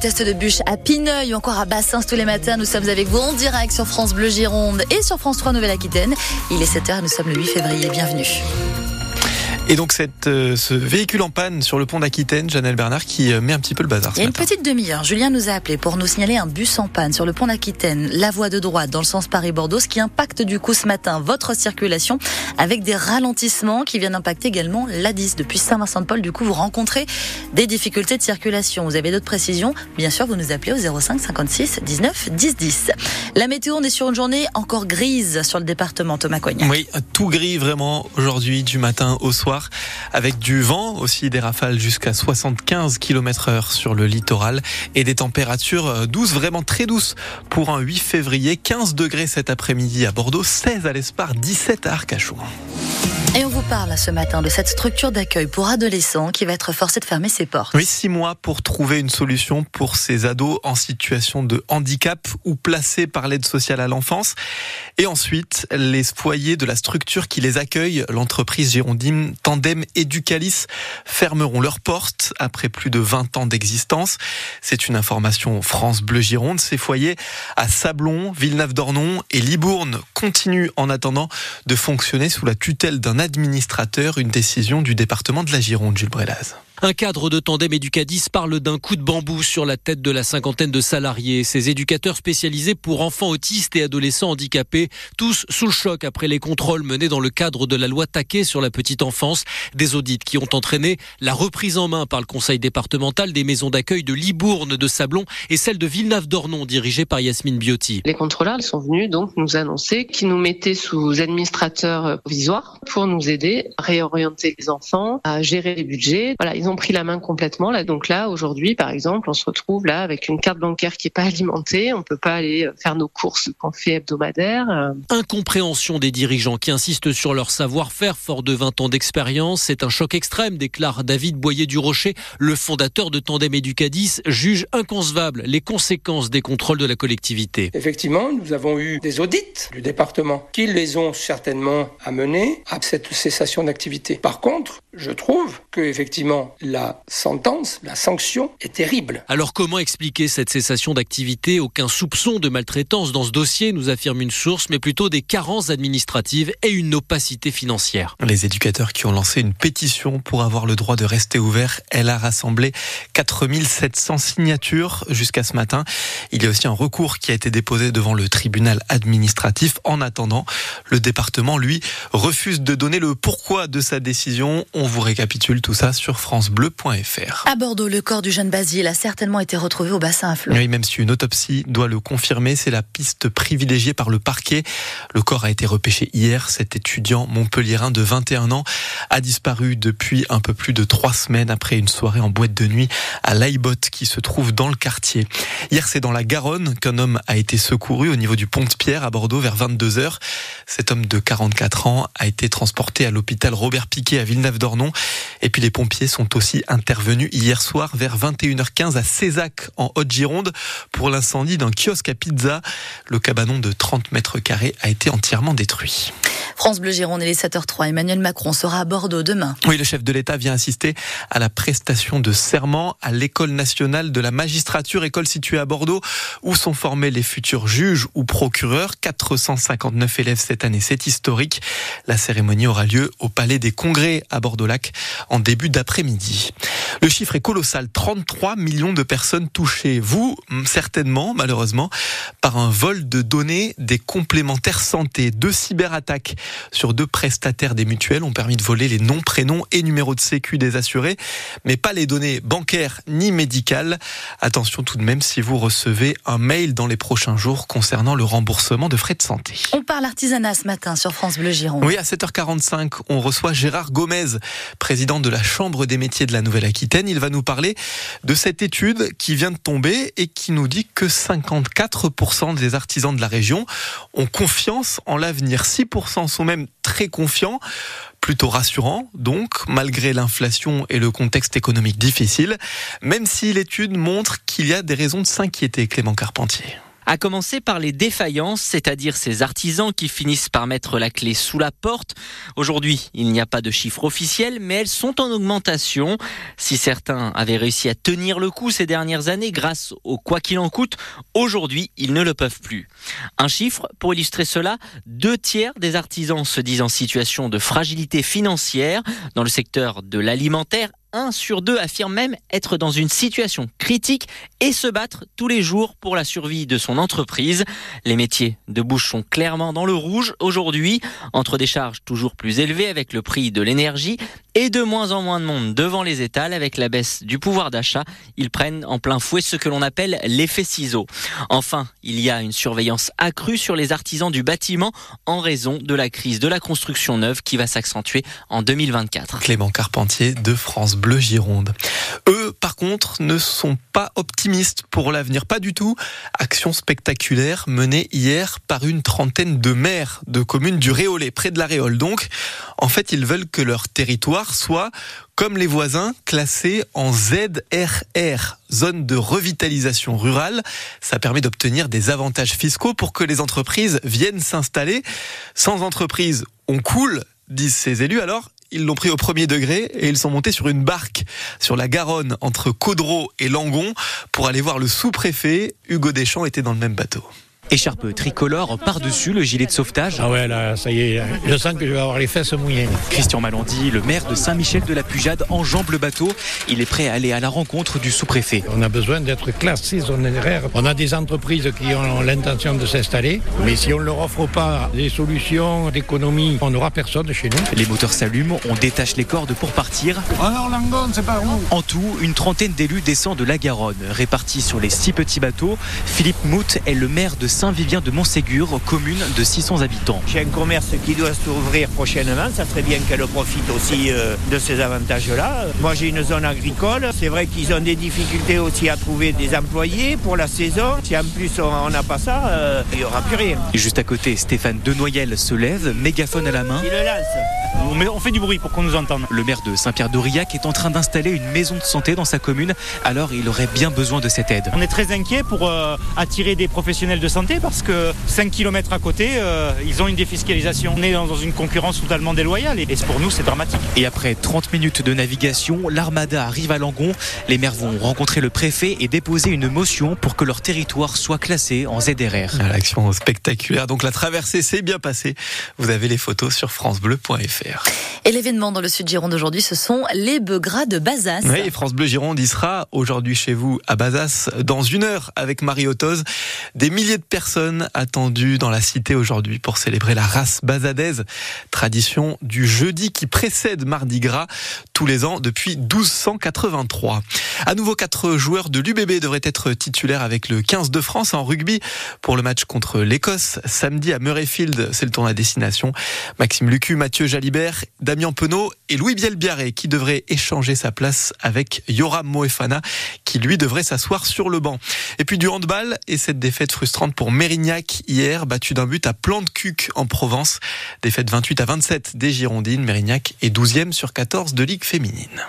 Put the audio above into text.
test de bûche à Pineuil encore à Bassins tous les matins. Nous sommes avec vous en direct sur France Bleu Gironde et sur France 3 Nouvelle-Aquitaine. Il est 7h et nous sommes le 8 février. Bienvenue. Et donc cette, euh, ce véhicule en panne sur le pont d'Aquitaine, Janelle Bernard, qui euh, met un petit peu le bazar. Il y a une petite demi-heure, Julien nous a appelé pour nous signaler un bus en panne sur le pont d'Aquitaine, la voie de droite dans le sens Paris-Bordeaux, ce qui impacte du coup ce matin votre circulation avec des ralentissements qui viennent impacter également l'A10 depuis Saint-Vincent-de-Paul. Du coup, vous rencontrez des difficultés de circulation. Vous avez d'autres précisions Bien sûr, vous nous appelez au 05 56 19 10 10. La météo, on est sur une journée encore grise sur le département Thomas Cognac. Oui, tout gris vraiment aujourd'hui du matin au soir avec du vent, aussi des rafales jusqu'à 75 km heure sur le littoral et des températures euh, douces, vraiment très douces pour un 8 février, 15 degrés cet après-midi à Bordeaux, 16 à l'Espar, 17 à Arcachon. Et on vous parle ce matin de cette structure d'accueil pour adolescents qui va être forcée de fermer ses portes. Oui, six mois pour trouver une solution pour ces ados en situation de handicap ou placés par l'aide sociale à l'enfance. Et ensuite, les foyers de la structure qui les accueille, l'entreprise girondine Tandem Educalis, fermeront leurs portes après plus de 20 ans d'existence. C'est une information France Bleu Gironde. Ces foyers à Sablon, Villeneuve-d'Ornon et Libourne continuent en attendant de fonctionner sous la tutelle d'un administrateur, une décision du département de la Gironde, Jules Brelaz. Un cadre de tandem Educadis parle d'un coup de bambou sur la tête de la cinquantaine de salariés. Ces éducateurs spécialisés pour enfants autistes et adolescents handicapés, tous sous le choc après les contrôles menés dans le cadre de la loi Taquet sur la petite enfance. Des audits qui ont entraîné la reprise en main par le conseil départemental des maisons d'accueil de Libourne, de Sablon et celle de Villeneuve-d'Ornon, dirigée par Yasmine Biotti. Les contrôleurs sont venus donc nous annoncer qu'ils nous mettaient sous administrateurs provisoires pour nous aider à réorienter les enfants, à gérer les budgets. Pris la main complètement. Là, donc là, aujourd'hui, par exemple, on se retrouve là avec une carte bancaire qui est pas alimentée. On peut pas aller euh, faire nos courses qu'on fait hebdomadaire. Euh. Incompréhension des dirigeants qui insistent sur leur savoir-faire fort de 20 ans d'expérience. C'est un choc extrême, déclare David Boyer du Rocher, le fondateur de Tandem Educadis, juge inconcevable les conséquences des contrôles de la collectivité. Effectivement, nous avons eu des audits du département qui les ont certainement amenés à cette cessation d'activité. Par contre, je trouve que effectivement la sentence, la sanction est terrible. Alors comment expliquer cette cessation d'activité? Aucun soupçon de maltraitance dans ce dossier, nous affirme une source, mais plutôt des carences administratives et une opacité financière. Les éducateurs qui ont lancé une pétition pour avoir le droit de rester ouvert, elle a rassemblé 4700 signatures jusqu'à ce matin. Il y a aussi un recours qui a été déposé devant le tribunal administratif. En attendant, le département, lui, refuse de donner le pourquoi de sa décision. On vous récapitule tout ça sur francebleu.fr. À Bordeaux, le corps du jeune Basile a certainement été retrouvé au bassin à flot. Oui, même si une autopsie doit le confirmer, c'est la piste privilégiée par le parquet. Le corps a été repêché hier. Cet étudiant montpelliérain de 21 ans a disparu depuis un peu plus de trois semaines après une soirée en boîte de nuit à Laibot qui se trouve dans le quartier. Hier, c'est dans la Garonne qu'un homme a été secouru au niveau du pont de Pierre à Bordeaux vers 22 h Cet homme de 44 ans a été transporté à l'hôpital Robert Piquet à Et puis les pompiers sont aussi intervenus hier soir vers 21h15 à Cézac en Haute-Gironde pour l'incendie d'un kiosque à pizza. Le cabanon de 30 mètres carrés a été entièrement détruit. France Bleu Gironde, il est 7h03. Emmanuel Macron sera à Bordeaux demain. Oui, le chef de l'État vient assister à la prestation de serment à l'École nationale de la magistrature, école située à Bordeaux, où sont formés les futurs juges ou procureurs. 459 élèves cette année, c'est historique. La cérémonie aura lieu au Palais des Congrès à Bordeaux-Lac en début d'après-midi. Le chiffre est colossal, 33 millions de personnes touchées. Vous, certainement, malheureusement, par un vol de données des complémentaires santé. Deux cyberattaques sur deux prestataires des mutuelles ont permis de voler les noms, prénoms et numéros de sécu des assurés, mais pas les données bancaires ni médicales. Attention tout de même si vous recevez un mail dans les prochains jours concernant le remboursement de frais de santé. On parle artisanat ce matin sur France Bleu Gironde. Oui, à 7h45, on reçoit Gérard Gomez, président de la Chambre des métiers de la Nouvelle-Aquitaine. Il va nous parler de cette étude qui vient de tomber et qui nous dit que 54% des artisans de la région ont confiance en l'avenir. 6% sont même très confiants plutôt rassurant, donc, malgré l'inflation et le contexte économique difficile, même si l'étude montre qu'il y a des raisons de s'inquiéter, Clément Carpentier. À commencer par les défaillances, c'est-à-dire ces artisans qui finissent par mettre la clé sous la porte. Aujourd'hui, il n'y a pas de chiffres officiels, mais elles sont en augmentation. Si certains avaient réussi à tenir le coup ces dernières années grâce au quoi qu'il en coûte, aujourd'hui, ils ne le peuvent plus. Un chiffre, pour illustrer cela, deux tiers des artisans se disent en situation de fragilité financière. Dans le secteur de l'alimentaire, un sur deux affirme même être dans une situation critique et se battre tous les jours pour la survie de son entreprise. Les métiers de bouche sont clairement dans le rouge aujourd'hui, entre des charges toujours plus élevées avec le prix de l'énergie et de moins en moins de monde devant les étals avec la baisse du pouvoir d'achat. Ils prennent en plein fouet ce que l'on appelle l'effet ciseau. Enfin, il y a une surveillance accrue sur les artisans du bâtiment en raison de la crise de la construction neuve qui va s'accentuer en 2024. Clément Carpentier de France Bleu Gironde. Eux, par contre, ne sont pas optimistes pour l'avenir, pas du tout. Action spectaculaire menée hier par une trentaine de maires de communes du Réolais, près de la Réole. Donc, en fait, ils veulent que leur territoire soit, comme les voisins, classé en ZRR, zone de revitalisation rurale. Ça permet d'obtenir des avantages fiscaux pour que les entreprises viennent s'installer. Sans entreprise, on coule, disent ces élus. Alors, ils l'ont pris au premier degré et ils sont montés sur une barque sur la Garonne entre Caudreau et Langon pour aller voir le sous-préfet. Hugo Deschamps était dans le même bateau. Écharpe tricolore par-dessus le gilet de sauvetage. Ah ouais, là, ça y est, je sens que je vais avoir les fesses mouillées. Christian Malandi, le maire de Saint-Michel de la Pujade, enjambe le bateau. Il est prêt à aller à la rencontre du sous-préfet. On a besoin d'être classé zone RR. On a des entreprises qui ont l'intention de s'installer, mais si on ne leur offre pas des solutions d'économie, on n'aura personne chez nous. Les moteurs s'allument, on détache les cordes pour partir. Alors Langon, c'est pas où En tout, une trentaine d'élus descendent de la Garonne, répartis sur les six petits bateaux. Philippe Mout est le maire de Saint-Vivien de Montségur, commune de 600 habitants. J'ai un commerce qui doit s'ouvrir prochainement, ça serait bien qu'elle profite aussi euh, de ces avantages-là. Moi j'ai une zone agricole, c'est vrai qu'ils ont des difficultés aussi à trouver des employés pour la saison. Si en plus on n'a pas ça, euh, il n'y aura plus rien. Et juste à côté, Stéphane Denoyel se lève, mégaphone à la main. Il le lance. On fait du bruit pour qu'on nous entende. Le maire de Saint-Pierre-d'Aurillac est en train d'installer une maison de santé dans sa commune, alors il aurait bien besoin de cette aide. On est très inquiet pour euh, attirer des professionnels de santé parce que 5 km à côté, euh, ils ont une défiscalisation. On est dans une concurrence totalement déloyale et pour nous c'est dramatique. Et après 30 minutes de navigation, l'armada arrive à Langon. Les maires vont rencontrer le préfet et déposer une motion pour que leur territoire soit classé en ZRR. L'action spectaculaire. Donc la traversée s'est bien passée. Vous avez les photos sur francebleu.fr. Et l'événement dans le sud Gironde aujourd'hui, ce sont les bœufs gras de Bazas. Oui, France Bleu Gironde y sera aujourd'hui chez vous à Bazas dans une heure avec Marie Ottoz. Des milliers de personnes attendues dans la cité aujourd'hui pour célébrer la race bazadaise, tradition du jeudi qui précède Mardi Gras tous les ans depuis 1283. À nouveau, quatre joueurs de l'UBB devraient être titulaires avec le 15 de France en rugby pour le match contre l'Écosse samedi à Murrayfield. C'est le tour à destination. Maxime Lucu, Mathieu Jalibert, Damien Penaud et Louis Bielbiaré qui devraient échanger sa place avec Yoram Moefana qui lui devrait s'asseoir sur le banc. Et puis du handball et cette défaite frustrante pour Mérignac hier, battu d'un but à plan de cuc en Provence. Défaite 28 à 27 des Girondines. Mérignac est 12e sur 14 de Ligue féminine.